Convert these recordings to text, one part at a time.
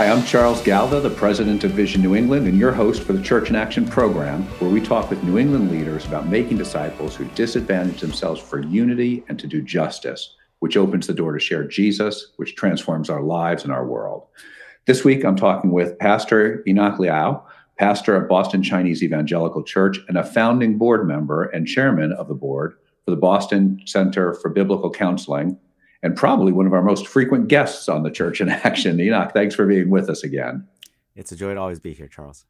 Hi, I'm Charles Galda, the president of Vision New England, and your host for the Church in Action program, where we talk with New England leaders about making disciples who disadvantage themselves for unity and to do justice, which opens the door to share Jesus, which transforms our lives and our world. This week, I'm talking with Pastor Enoch Liao, pastor of Boston Chinese Evangelical Church and a founding board member and chairman of the board for the Boston Center for Biblical Counseling, and probably one of our most frequent guests on the Church in Action. Enoch, thanks for being with us again. It's a joy to always be here, Charles.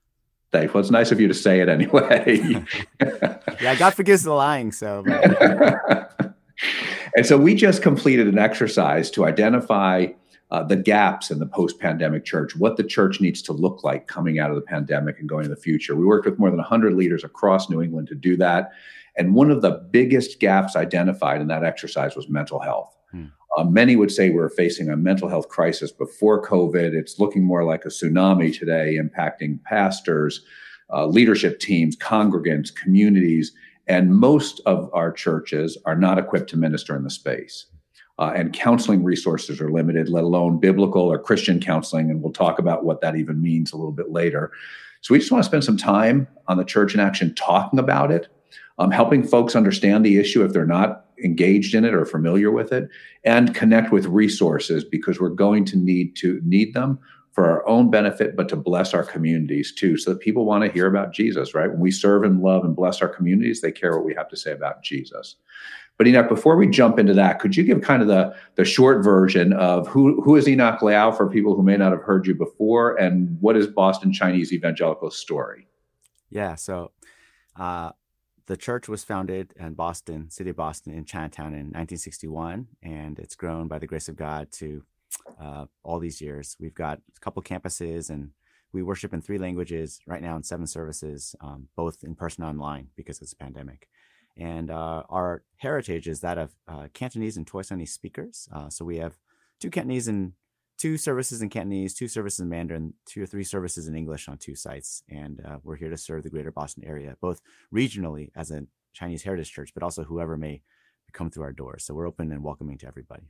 Thanks. Well, it's nice of you to say it anyway. yeah, God forgives the lying. So, and so we just completed an exercise to identify uh, the gaps in the post-pandemic church, what the church needs to look like coming out of the pandemic and going to the future. We worked with more than 100 leaders across New England to do that. And one of the biggest gaps identified in that exercise was mental health. Hmm. Uh, many would say we're facing a mental health crisis before COVID. It's looking more like a tsunami today, impacting pastors, uh, leadership teams, congregants, communities, and most of our churches are not equipped to minister in the space. Uh, and counseling resources are limited, let alone biblical or Christian counseling. And we'll talk about what that even means a little bit later. So we just want to spend some time on the church in action talking about it, um, helping folks understand the issue if they're not engaged in it or familiar with it and connect with resources because we're going to need to need them for our own benefit but to bless our communities too so that people want to hear about jesus right? When we serve and love and bless our communities they care what we have to say about jesus. But enoch before we jump into that could you give kind of the the short version of who who is enoch liao for people who may not have heard you before and what is boston chinese evangelical story? Yeah so uh, the church was founded in Boston, city of Boston, in Chinatown in 1961, and it's grown by the grace of God to uh, all these years. We've got a couple campuses, and we worship in three languages right now in seven services, um, both in person and online because it's a pandemic. And uh, our heritage is that of uh, Cantonese and Toisanese speakers. Uh, so we have two Cantonese and two services in Cantonese, two services in Mandarin, two or three services in English on two sites. And uh, we're here to serve the greater Boston area, both regionally as a Chinese Heritage Church, but also whoever may come through our doors. So we're open and welcoming to everybody.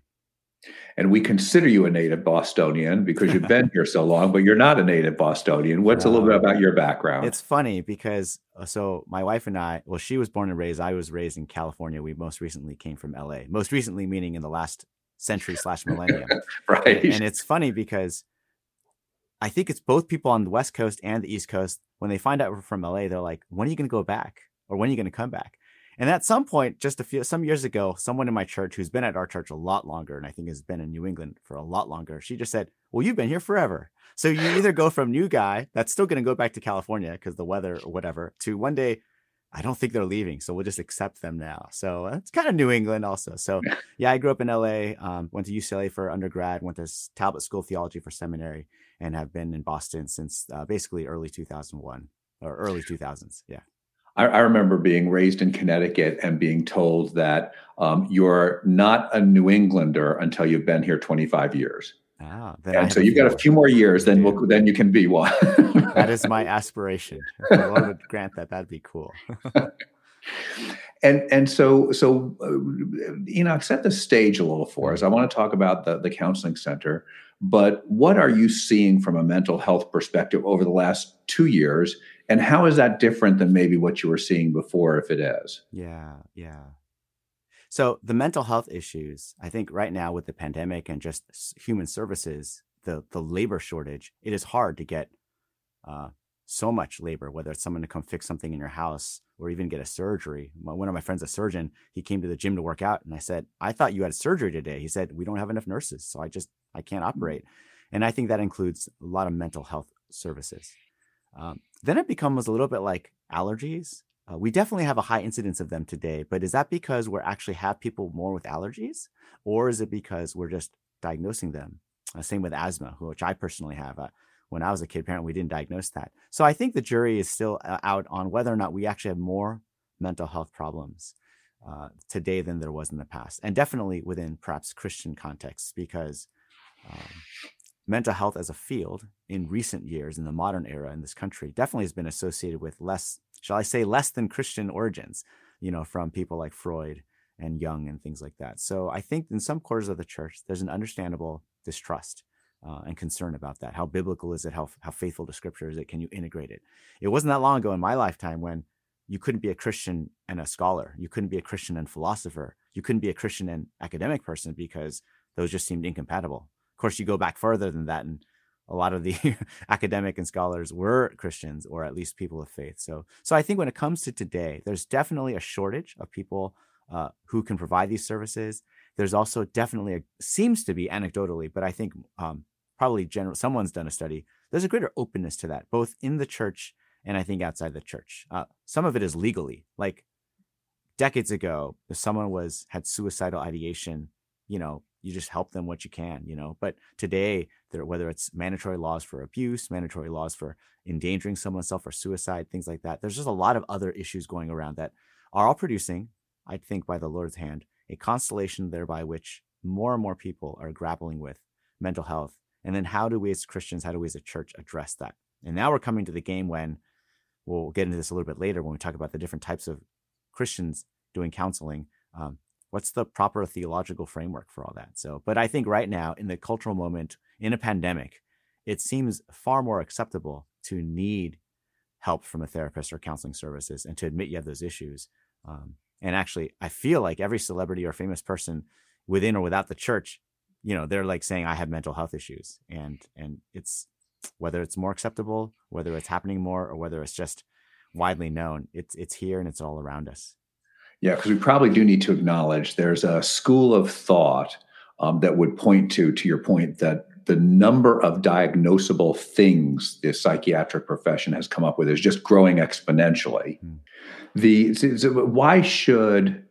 And we consider you a native Bostonian because you've been here so long, but you're not a native Bostonian. What's a little bit about your background? It's funny because uh, so my wife and I, well, she was born and raised. I was raised in California. We most recently came from LA. Most recently, meaning in the last century slash millennium. right. And it's funny because I think it's both people on the West Coast and the East Coast. When they find out we're from LA, they're like, when are you going to go back? Or when are you going to come back? And at some point, just a few, some years ago, someone in my church who's been at our church a lot longer, and I think has been in New England for a lot longer, she just said, well, you've been here forever. So you either go from new guy that's still going to go back to California because the weather or whatever to one day, I don't think they're leaving, so we'll just accept them now. So uh, it's kind of New England also. So yeah, I grew up in LA, um, went to UCLA for undergrad, went to Talbot School of Theology for seminary, and have been in Boston since uh, basically early 2001 or early 2000s. Yeah. I, I, remember being raised in Connecticut and being told that um, you're not a New Englander until you've been here 25 years. Ah, and so you've got a few more years, then we'll, then you can be one. that is my aspiration. If the Lord would grant that, that'd be cool. and and so so uh, Enoch, set the stage a little for us. I want to talk about the the counseling center, but what are you seeing from a mental health perspective over the last two years, and how is that different than maybe what you were seeing before, if it is? Yeah, yeah. So the mental health issues, I think right now with the pandemic and just human services, the the labor shortage, it is hard to get uh, so much labor, whether it's someone to come fix something in your house or even get a surgery. One of my friends, a surgeon, he came to the gym to work out, and I said, "I thought you had surgery today." He said, "We don't have enough nurses, so I just I can't mm. operate." And I think that includes a lot of mental health services. Um, then it becomes a little bit like allergies. Uh, we definitely have a high incidence of them today, but is that because we're actually have people more with allergies, or is it because we're just diagnosing them? Uh, same with asthma, which I personally have. Uh, when I was a kid, apparently we didn't diagnose that. So I think the jury is still uh, out on whether or not we actually have more mental health problems uh, today than there was in the past, and definitely within perhaps Christian contexts, because um, mental health as a field in recent years in the modern era in this country definitely has been associated with less shall I say, less than Christian origins, you know, from people like Freud and Jung and things like that. So I think in some quarters of the church, there's an understandable distrust uh, and concern about that. How biblical is it? How how faithful to Scripture is it? Can you integrate it? It wasn't that long ago in my lifetime when you couldn't be a Christian and a scholar. You couldn't be a Christian and philosopher. You couldn't be a Christian and academic person because those just seemed incompatible. Of course, you go back further than that, and a lot of the academic and scholars were Christians or at least people of faith. So, so I think when it comes to today, there's definitely a shortage of people uh, who can provide these services. There's also definitely a seems to be anecdotally, but I think um, probably general someone's done a study. There's a greater openness to that, both in the church and I think outside the church. Uh, some of it is legally, like decades ago, if someone was had suicidal ideation, you know, you just help them what you can, you know. But today, there whether it's mandatory laws for abuse, mandatory laws for endangering someone's self or suicide, things like that. There's just a lot of other issues going around that are all producing, I think, by the Lord's hand, a constellation thereby which more and more people are grappling with mental health and then how do we as Christians, how do we as a church address that? And now we're coming to the game when we'll get into this a little bit later when we talk about the different types of Christians doing counseling. Um, what's the proper theological framework for all that? So, but I think right now in the cultural moment in a pandemic, it seems far more acceptable to need help from a therapist or counseling services and to admit you have those issues. Um, and actually, I feel like every celebrity or famous person within or without the church you know they're like saying i have mental health issues and and it's whether it's more acceptable whether it's happening more or whether it's just widely known it's it's here and it's all around us yeah because we probably do need to acknowledge there's a school of thought um, that would point to to your point that the number of diagnosable things the psychiatric profession has come up with is just growing exponentially mm. the so why should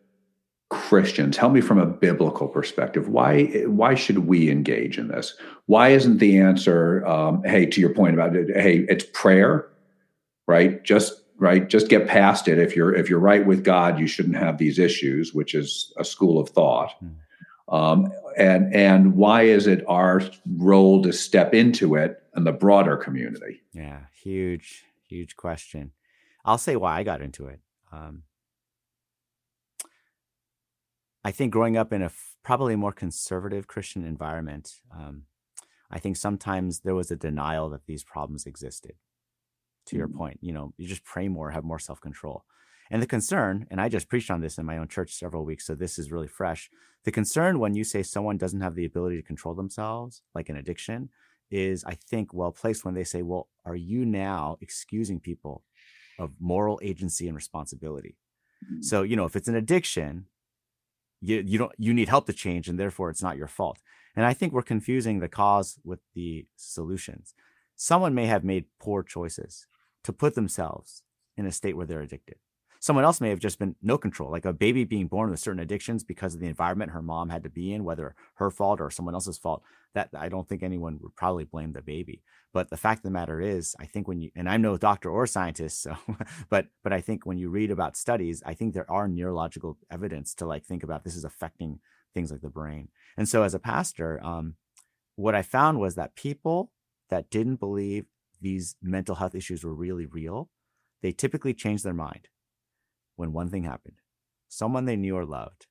Christians, help me from a biblical perspective. Why why should we engage in this? Why isn't the answer, um, hey, to your point about hey, it's prayer, right? Just right, just get past it. If you're if you're right with God, you shouldn't have these issues, which is a school of thought. Hmm. Um, and and why is it our role to step into it in the broader community? Yeah, huge, huge question. I'll say why I got into it. Um, I think growing up in a f- probably more conservative Christian environment, um, I think sometimes there was a denial that these problems existed. To mm-hmm. your point, you know, you just pray more, have more self control. And the concern, and I just preached on this in my own church several weeks, so this is really fresh. The concern when you say someone doesn't have the ability to control themselves, like an addiction, is I think well placed when they say, well, are you now excusing people of moral agency and responsibility? Mm-hmm. So, you know, if it's an addiction, you you don't you need help to change and therefore it's not your fault and i think we're confusing the cause with the solutions someone may have made poor choices to put themselves in a state where they're addicted. Someone else may have just been no control like a baby being born with certain addictions because of the environment her mom had to be in whether her fault or someone else's fault that i don't think anyone would probably blame the baby. But the fact of the matter is i think when you and i'm no doctor or scientist so but but i think when you read about studies i think there are neurological evidence to like think about this is affecting things like the brain. And so as a pastor um what i found was that people that didn't believe these mental health issues were really real they typically changed their mind when one thing happened. Someone they knew or loved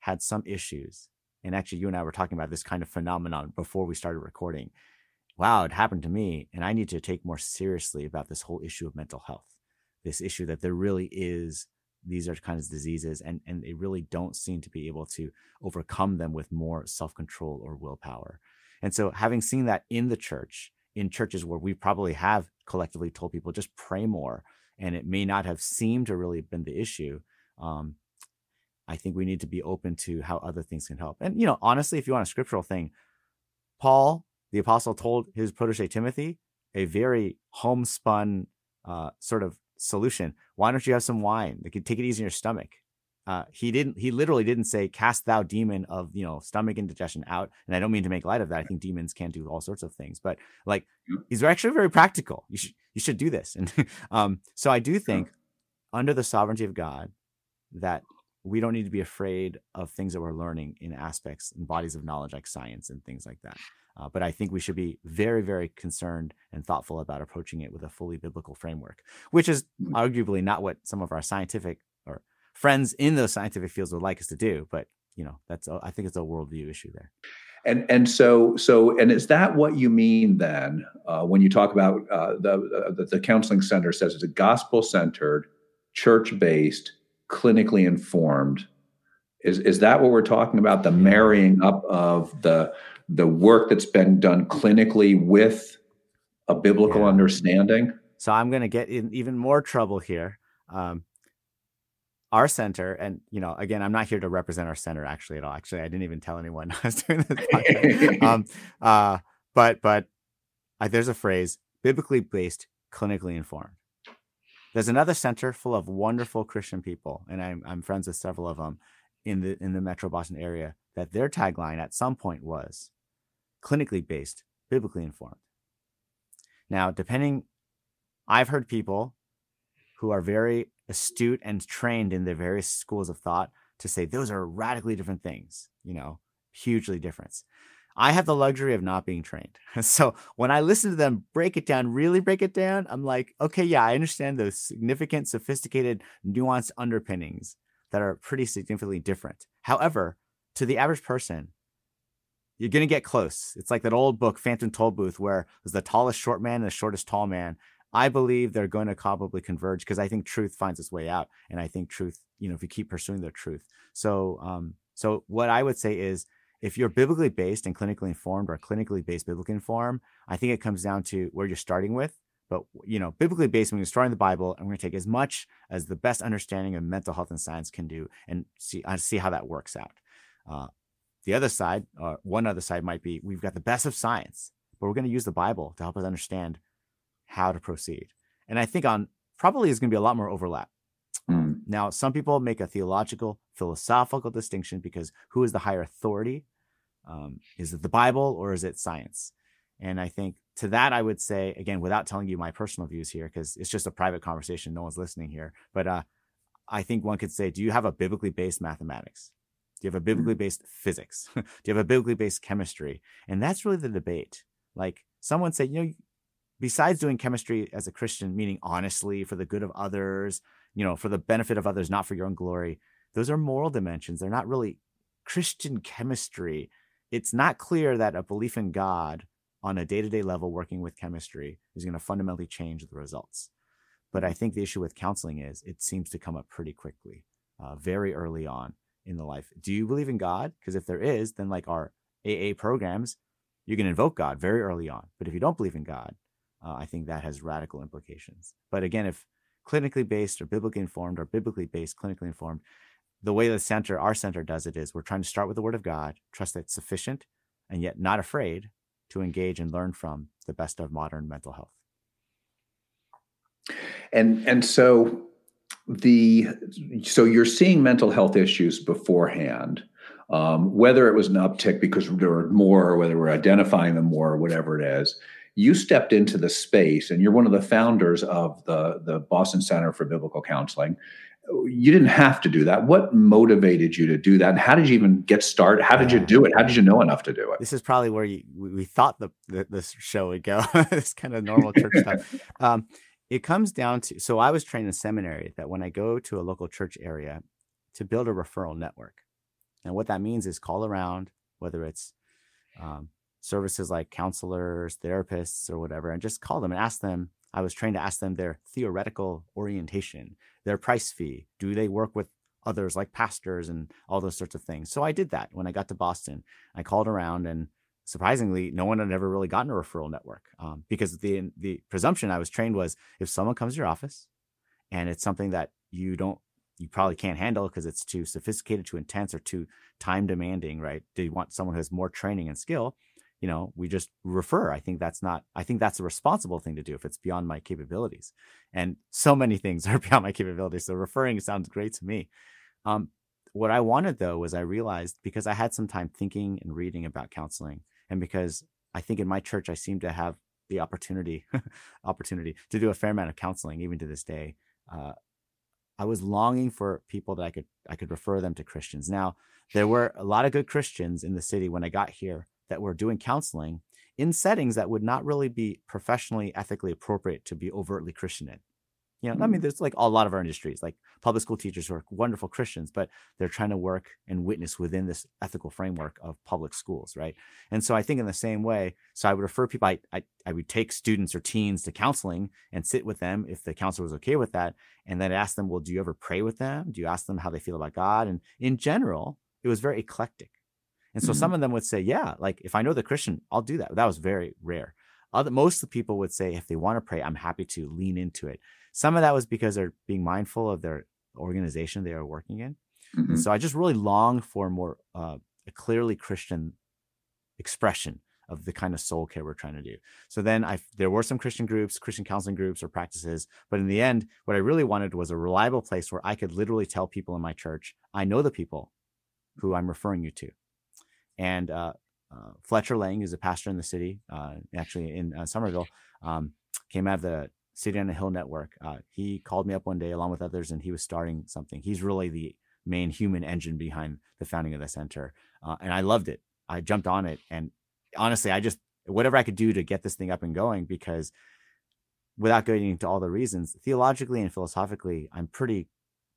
had some issues. And actually, you and I were talking about this kind of phenomenon before we started recording. Wow, it happened to me. And I need to take more seriously about this whole issue of mental health, this issue that there really is these are kinds of diseases and, and they really don't seem to be able to overcome them with more self-control or willpower. And so having seen that in the church, in churches where we probably have collectively told people just pray more, and it may not have seemed to really been the issue. Um, I think we need to be open to how other things can help. And you know, honestly, if you want a scriptural thing, Paul, the apostle, told his protege Timothy a very homespun uh, sort of solution. Why don't you have some wine? They could take it easy in your stomach. Uh, he didn't. He literally didn't say, "Cast thou demon of you know stomach indigestion out." And I don't mean to make light of that. I think demons can do all sorts of things, but like he's actually very practical. You should you should do this. And um, so I do think, under the sovereignty of God, that we don't need to be afraid of things that we're learning in aspects and bodies of knowledge like science and things like that. Uh, but I think we should be very, very concerned and thoughtful about approaching it with a fully biblical framework, which is mm. arguably not what some of our scientific or friends in those scientific fields would like us to do. But you know, that's I think it's a worldview issue there. And and so so and is that what you mean then uh, when you talk about uh, the, uh, the the counseling center says it's a gospel centered, church based, clinically informed. Is is that what we're talking about? The marrying up of the the work that's been done clinically with a biblical yeah. understanding. So I'm going to get in even more trouble here. Um, our center, and you know, again, I'm not here to represent our center actually at all. Actually, I didn't even tell anyone I was doing this podcast. um, uh, but but uh, there's a phrase: biblically based, clinically informed. There's another center full of wonderful Christian people, and I'm I'm friends with several of them in the in the Metro Boston area. That their tagline at some point was clinically based, biblically informed. Now, depending, I've heard people who are very astute and trained in their various schools of thought to say those are radically different things, you know, hugely different. I have the luxury of not being trained. So when I listen to them break it down, really break it down, I'm like, okay, yeah, I understand those significant, sophisticated, nuanced underpinnings that are pretty significantly different. However, to the average person, you're going to get close. It's like that old book, Phantom Tollbooth, where there's the tallest short man and the shortest tall man. I believe they're going to probably converge because I think truth finds its way out. And I think truth, you know, if you keep pursuing the truth. So, um, so what I would say is if you're biblically based and clinically informed or clinically based biblically informed, I think it comes down to where you're starting with. But you know, biblically based, when you're starting the Bible, I'm going to take as much as the best understanding of mental health and science can do, and see uh, see how that works out. Uh, the other side, uh, one other side might be we've got the best of science, but we're going to use the Bible to help us understand how to proceed. And I think on probably is going to be a lot more overlap. Mm. Now, some people make a theological, philosophical distinction because who is the higher authority? Um, is it the Bible or is it science? And I think to that, I would say, again, without telling you my personal views here, because it's just a private conversation, no one's listening here. But uh, I think one could say, do you have a biblically based mathematics? Do you have a biblically based physics? Do you have a biblically based chemistry? And that's really the debate. Like someone said, you know, besides doing chemistry as a Christian, meaning honestly for the good of others, you know, for the benefit of others, not for your own glory, those are moral dimensions. They're not really Christian chemistry. It's not clear that a belief in God on a day to day level working with chemistry is going to fundamentally change the results. But I think the issue with counseling is it seems to come up pretty quickly, uh, very early on in the life. Do you believe in God? Because if there is, then like our AA programs, you can invoke God very early on. But if you don't believe in God, uh, I think that has radical implications. But again, if clinically based or biblically informed or biblically based, clinically informed, the way the center, our center does it is we're trying to start with the word of God, trust that it's sufficient, and yet not afraid to engage and learn from the best of modern mental health. And and so the so you're seeing mental health issues beforehand um, whether it was an uptick because there were more or whether we're identifying them more or whatever it is you stepped into the space and you're one of the founders of the the boston center for biblical counseling. You didn't have to do that. What motivated you to do that? And how did you even get started how did you do it? How did you know enough to do it? This is probably where you, we thought the, the this show would go. This kind of normal church stuff. Um, it comes down to so I was trained in seminary that when I go to a local church area to build a referral network. And what that means is call around, whether it's um, services like counselors, therapists, or whatever, and just call them and ask them. I was trained to ask them their theoretical orientation, their price fee. Do they work with others like pastors and all those sorts of things? So I did that when I got to Boston. I called around and surprisingly, no one had ever really gotten a referral network um, because the the presumption I was trained was if someone comes to your office and it's something that you don't you probably can't handle because it's too sophisticated, too intense, or too time demanding, right? Do you want someone who has more training and skill? You know, we just refer. I think that's not, I think that's a responsible thing to do if it's beyond my capabilities. And so many things are beyond my capabilities. So referring sounds great to me. Um, what I wanted though was I realized because I had some time thinking and reading about counseling and because I think in my church I seem to have the opportunity opportunity to do a fair amount of counseling even to this day. Uh, I was longing for people that I could I could refer them to Christians. Now there were a lot of good Christians in the city when I got here that were doing counseling in settings that would not really be professionally ethically appropriate to be overtly Christian in. You know, mm-hmm. I mean, there's like a lot of our industries, like public school teachers who are wonderful Christians, but they're trying to work and witness within this ethical framework of public schools, right? And so I think in the same way, so I would refer people, I, I, I would take students or teens to counseling and sit with them if the counselor was okay with that, and then ask them, well, do you ever pray with them? Do you ask them how they feel about God? And in general, it was very eclectic. And so mm-hmm. some of them would say, yeah, like if I know the Christian, I'll do that. That was very rare. Other, most of the people would say, if they want to pray, I'm happy to lean into it. Some of that was because they're being mindful of their organization they are working in. Mm-hmm. so I just really long for more uh, a clearly Christian expression of the kind of soul care we're trying to do. So then I there were some Christian groups, Christian counseling groups or practices, but in the end, what I really wanted was a reliable place where I could literally tell people in my church, I know the people who I'm referring you to. And uh, uh, Fletcher Lang is a pastor in the city, uh, actually in uh, Somerville, um, came out of the City on a Hill network. He called me up one day along with others, and he was starting something. He's really the main human engine behind the founding of the center, and I loved it. I jumped on it, and honestly, I just whatever I could do to get this thing up and going because without going into all the reasons theologically and philosophically i'm pretty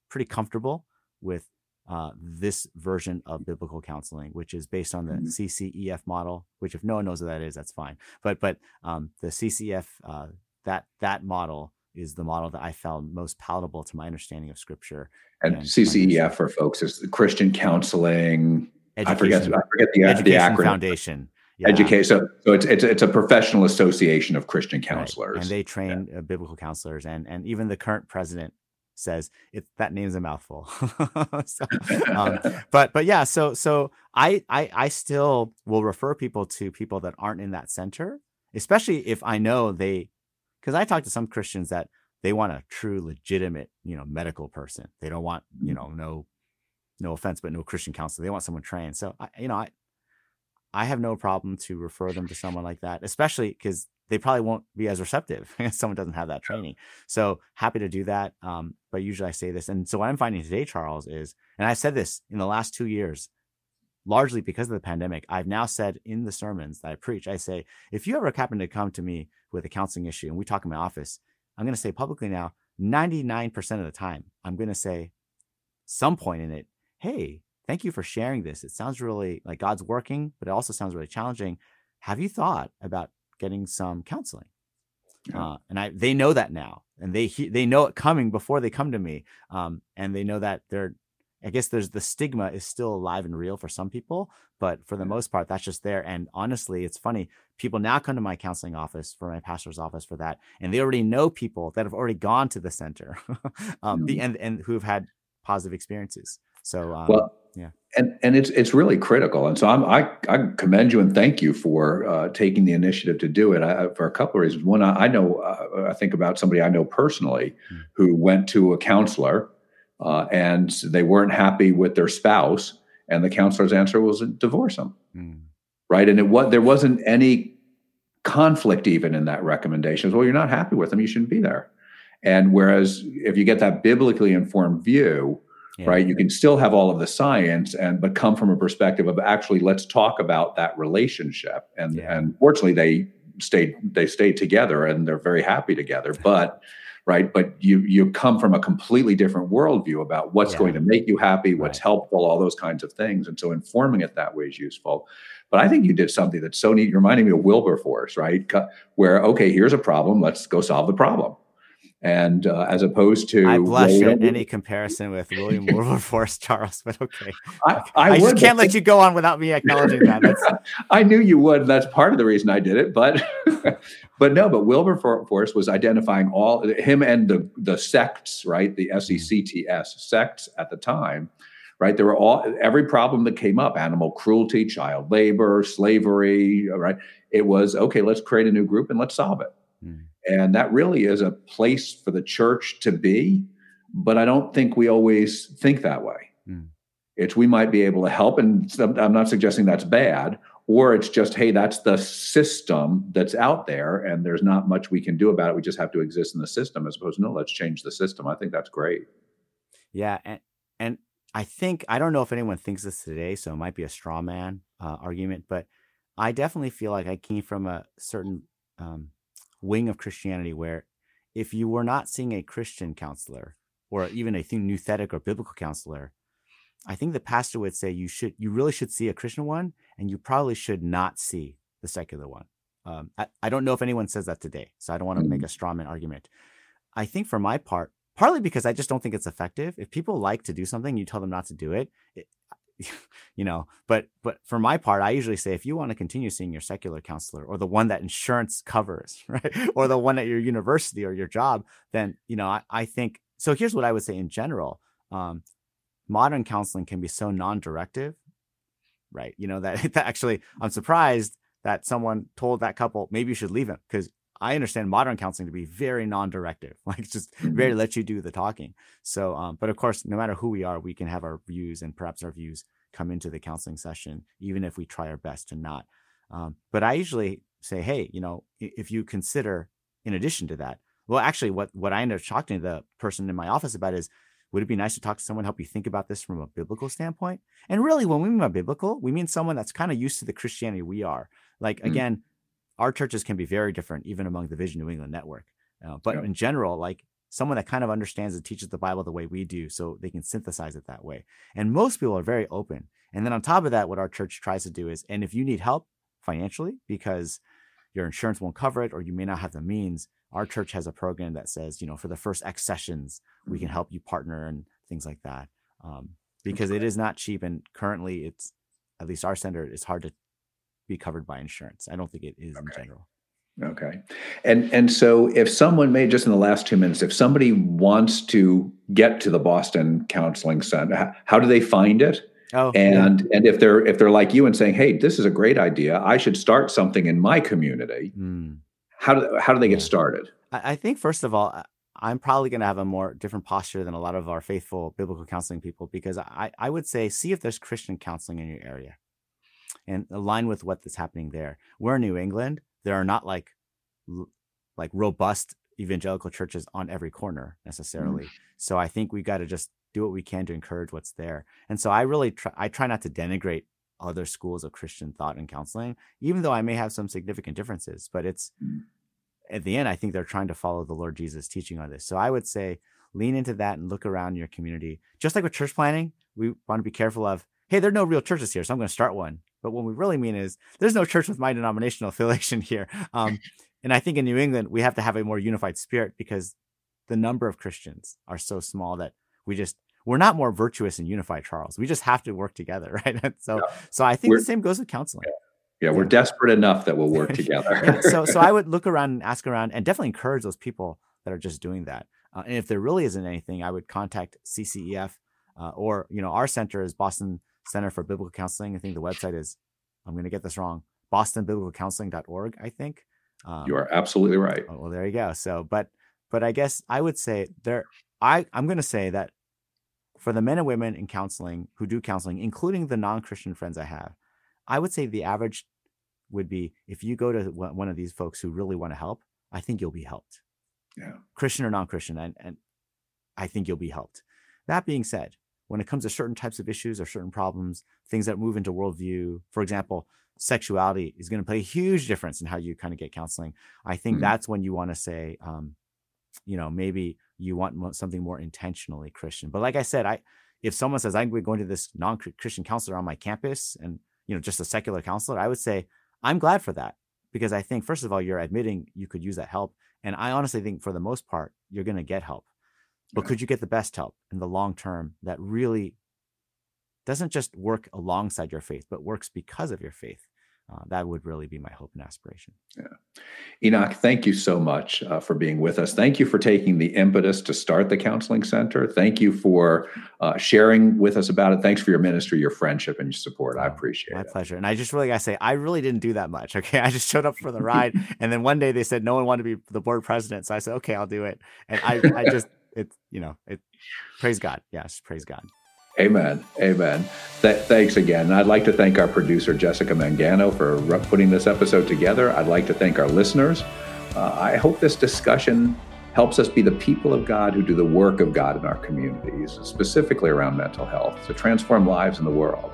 pretty comfortable with uh, this version of biblical counseling, which is based on the mm-hmm. CCEF model. Which, if no one knows what that is, that's fine. But but um, the CCF uh, that that model is the model that I found most palatable to my understanding of Scripture. And, and CCEF for folks is the Christian Counseling. Education, I forget. I forget the, Education the acronym. Foundation. Yeah. Educate. So, so it's, it's it's a professional association of Christian counselors, right. and they train yeah. uh, biblical counselors, and and even the current president says it that name's a mouthful. So, um, but but yeah so so I, I i still will refer people to people that aren't in that center especially if i know they because i talk to some christians that they want a true legitimate you know medical person. They don't want you mm-hmm. know no no offense but no christian counselor. They want someone trained. So I, you know i i have no problem to refer them to someone like that especially because they probably won't be as receptive if someone doesn't have that training. So happy to do that. Um, but usually I say this. And so what I'm finding today, Charles, is, and I've said this in the last two years, largely because of the pandemic, I've now said in the sermons that I preach, I say, if you ever happen to come to me with a counseling issue and we talk in my office, I'm going to say publicly now, 99% of the time, I'm going to say some point in it, hey, thank you for sharing this. It sounds really like God's working, but it also sounds really challenging. Have you thought about getting some counseling. Yeah. Uh, and I they know that now, and they they know it coming before they come to me, um, and they know that they're. I guess there's the stigma is still alive and real for some people, but for the most part, that's just there. And honestly, it's funny. People now come to my counseling office for my pastor's office for that, and they already know people that have already gone to the center, um, the, and and who have had positive experiences. So um, well, yeah. And and it's it's really critical. And so I'm, i i commend you and thank you for uh, taking the initiative to do it. I, for a couple of reasons. One i, I know uh, i think about somebody i know personally mm. who went to a counselor uh, and they weren't happy with their spouse and the counselor's answer was divorce them mm. right? And it was there wasn't any conflict even in that recommendation. Well you're not happy with them you shouldn't be there. And whereas if you get that biblically informed view yeah. right? You can still have all of the science and but come from a perspective of actually let's talk about that relationship. And yeah. and fortunately they stayed they stayed together and they're very happy together. But right but you you come from a completely different worldview about what's yeah. going to make you happy what's right. helpful all those kinds of things. And so informing it that way is useful. But i think you did something that's so neat you're reminding me of wilberforce right? Where okay here's a problem. Let's go solve the problem and uh, as opposed to I blush at any comparison with William Wilberforce, Charles, but okay. I, I, I just can't let you go on without me acknowledging that. I knew you would. That's part of the reason I did it, but but no. But Wilberforce was identifying all him and the the sects, right? The S E C T S sects at the time. Right, there were all every problem that came up: animal cruelty, child labor, slavery. Right, it was okay. Let's create a new group and let's solve it. Mm. And that really is a place for the church to be. But I don't think we always think that way. Mm. It's we might be able to help. And I'm not suggesting that's bad, or it's just, hey, that's the system that's out there and there's not much we can do about it. We just have to exist in the system as opposed to, no, let's change the system. I think that's great. Yeah. And, and I think, I don't know if anyone thinks this today, so it might be a straw man uh, argument, but I definitely feel like I came from a certain um, wing of Christianity where if you were not seeing a Christian counselor or even a nouthetic or biblical counselor, I think the pastor would say you should, you really should see a Christian one, and you probably should not see the secular one. Um, I, I don't know if anyone says that today, so I don't want to make mm. a strawman argument. I think for my part, partly because I just don't think it's effective. If people like to do something, you tell them not to do it. it you know, but but for my part, I usually say if you want to continue seeing your secular counselor or the one that insurance covers, right, or the one at your university or your job, then you know I, I think so. Here's what I would say in general: um, modern counseling can be so non-directive, right? You know that, that actually I'm surprised that someone told that couple maybe you should leave him because I understand modern counseling to be very non-directive, like just mm-hmm. very let you do the talking. So, um, but of course, no matter who we are, we can have our views and perhaps our views come into the counseling session, even if we try our best to not. Um, but I usually say, hey, you know, if you consider, in addition to that, well, actually, what what I end up talking to the person in my office about is, would it be nice to talk to someone help you think about this from a biblical standpoint? And really, when we mean by biblical, we mean someone that's kind of used to the Christianity we are. Like mm. again, our churches can be very different, even among the Vision New England network. Uh, but yeah. in general, like someone that kind of understands and teaches the Bible the way we do, so they can synthesize it that way. And most people are very open. And then on top of that, what our church tries to do is, and if you need help financially because your insurance won't cover it or you may not have the means, our church has a program that says, you know, for the first X sessions, we can mm-hmm. help you partner and things like that. Um, because it is not cheap, and currently, it's at least our center is hard to be covered by insurance. I don't think it is okay. in general. Okay. And and so if someone may just in the last 2 minutes if somebody wants to get to the Boston Counseling Center how do they find it? Oh, and yeah. and if they're if they're like you and saying, "Hey, this is a great idea. I should start something in my community." Mm. How do how do they get started? I think first of all, I'm probably going to have a more different posture than a lot of our faithful biblical counseling people because I I would say see if there's Christian counseling in your area and align with what is happening there. We're in New England. There are not like like robust evangelical churches on every corner necessarily. Mm. So I think we got to just do what we can to encourage what's there. And so I really try I try not to denigrate other schools of Christian thought and counseling, even though I may have some significant differences. But it's mm. at the end, I think they're trying to follow the Lord Jesus teaching on this. So I would say lean into that and look around your community. Just like with church planning, we want to be careful of, hey, there are no real churches here, so I'm going to start one. But what we really mean is there's no church with my denominational affiliation here. Um, and I think in New England, we have to have a more unified spirit because the number of Christians are so small that we just we're not more virtuous and unified, Charles. We just have to work together, right? so, yeah. so I think we're, the same goes with counseling. Yeah, yeah we're desperate enough that we'll work together. yeah, so, so I would look around and ask around, and definitely encourage those people that are just doing that. Uh, and if there really isn't anything, I would contact CCEF, uh, or you know, our center is Boston Center for Biblical Counseling. I think the website is, I'm going to get this wrong, bostonbiblicalcounseling.org, I think. Um, you are absolutely right. Oh, well, there you go. So, but, but I guess I would say there, I, I'm going to say that for the men and women in counseling who do counseling, including the non Christian friends I have, I would say the average would be if you go to one of these folks who really want to help, I think you'll be helped. Yeah. Christian or non Christian. And, and I think you'll be helped. That being said, when it comes to certain types of issues or certain problems, things that move into worldview, for example, sexuality is going to play a huge difference in how you kind of get counseling. I think mm-hmm. that's when you want to say, um, you know, maybe you want something more intentionally Christian. But like I said, I if someone says I'm going to this non-Christian counselor on my campus and you know just a secular counselor, I would say I'm glad for that because I think first of all you're admitting you could use that help, and I honestly think for the most part you're going to get help. But yeah. could you get the best help in the long term that really doesn't just work alongside your faith, but works because of your faith? Uh, that would really be my hope and aspiration. Yeah. Enoch, thank you so much uh, for being with us. Thank you for taking the impetus to start the counseling center. Thank you for uh, sharing with us about it. Thanks for your ministry, your friendship, and your support. I appreciate my it. My pleasure. And I just really got to say, I really didn't do that much. Okay. I just showed up for the ride. and then one day they said no one wanted to be the board president. So I said, okay, I'll do it. And I, I just, it's, you know, it, praise God. Yes. Praise God. Amen. Amen. Th- thanks again. I'd like to thank our producer, Jessica Mangano, for putting this episode together. I'd like to thank our listeners. Uh, I hope this discussion helps us be the people of God who do the work of God in our communities, specifically around mental health, to transform lives in the world.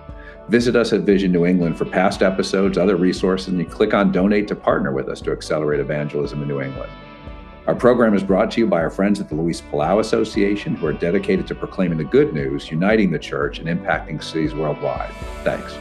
Visit us at Vision New England for past episodes, other resources, and you click on donate to partner with us to accelerate evangelism in New England. Our program is brought to you by our friends at the Luis Palau Association, who are dedicated to proclaiming the good news, uniting the church, and impacting cities worldwide. Thanks.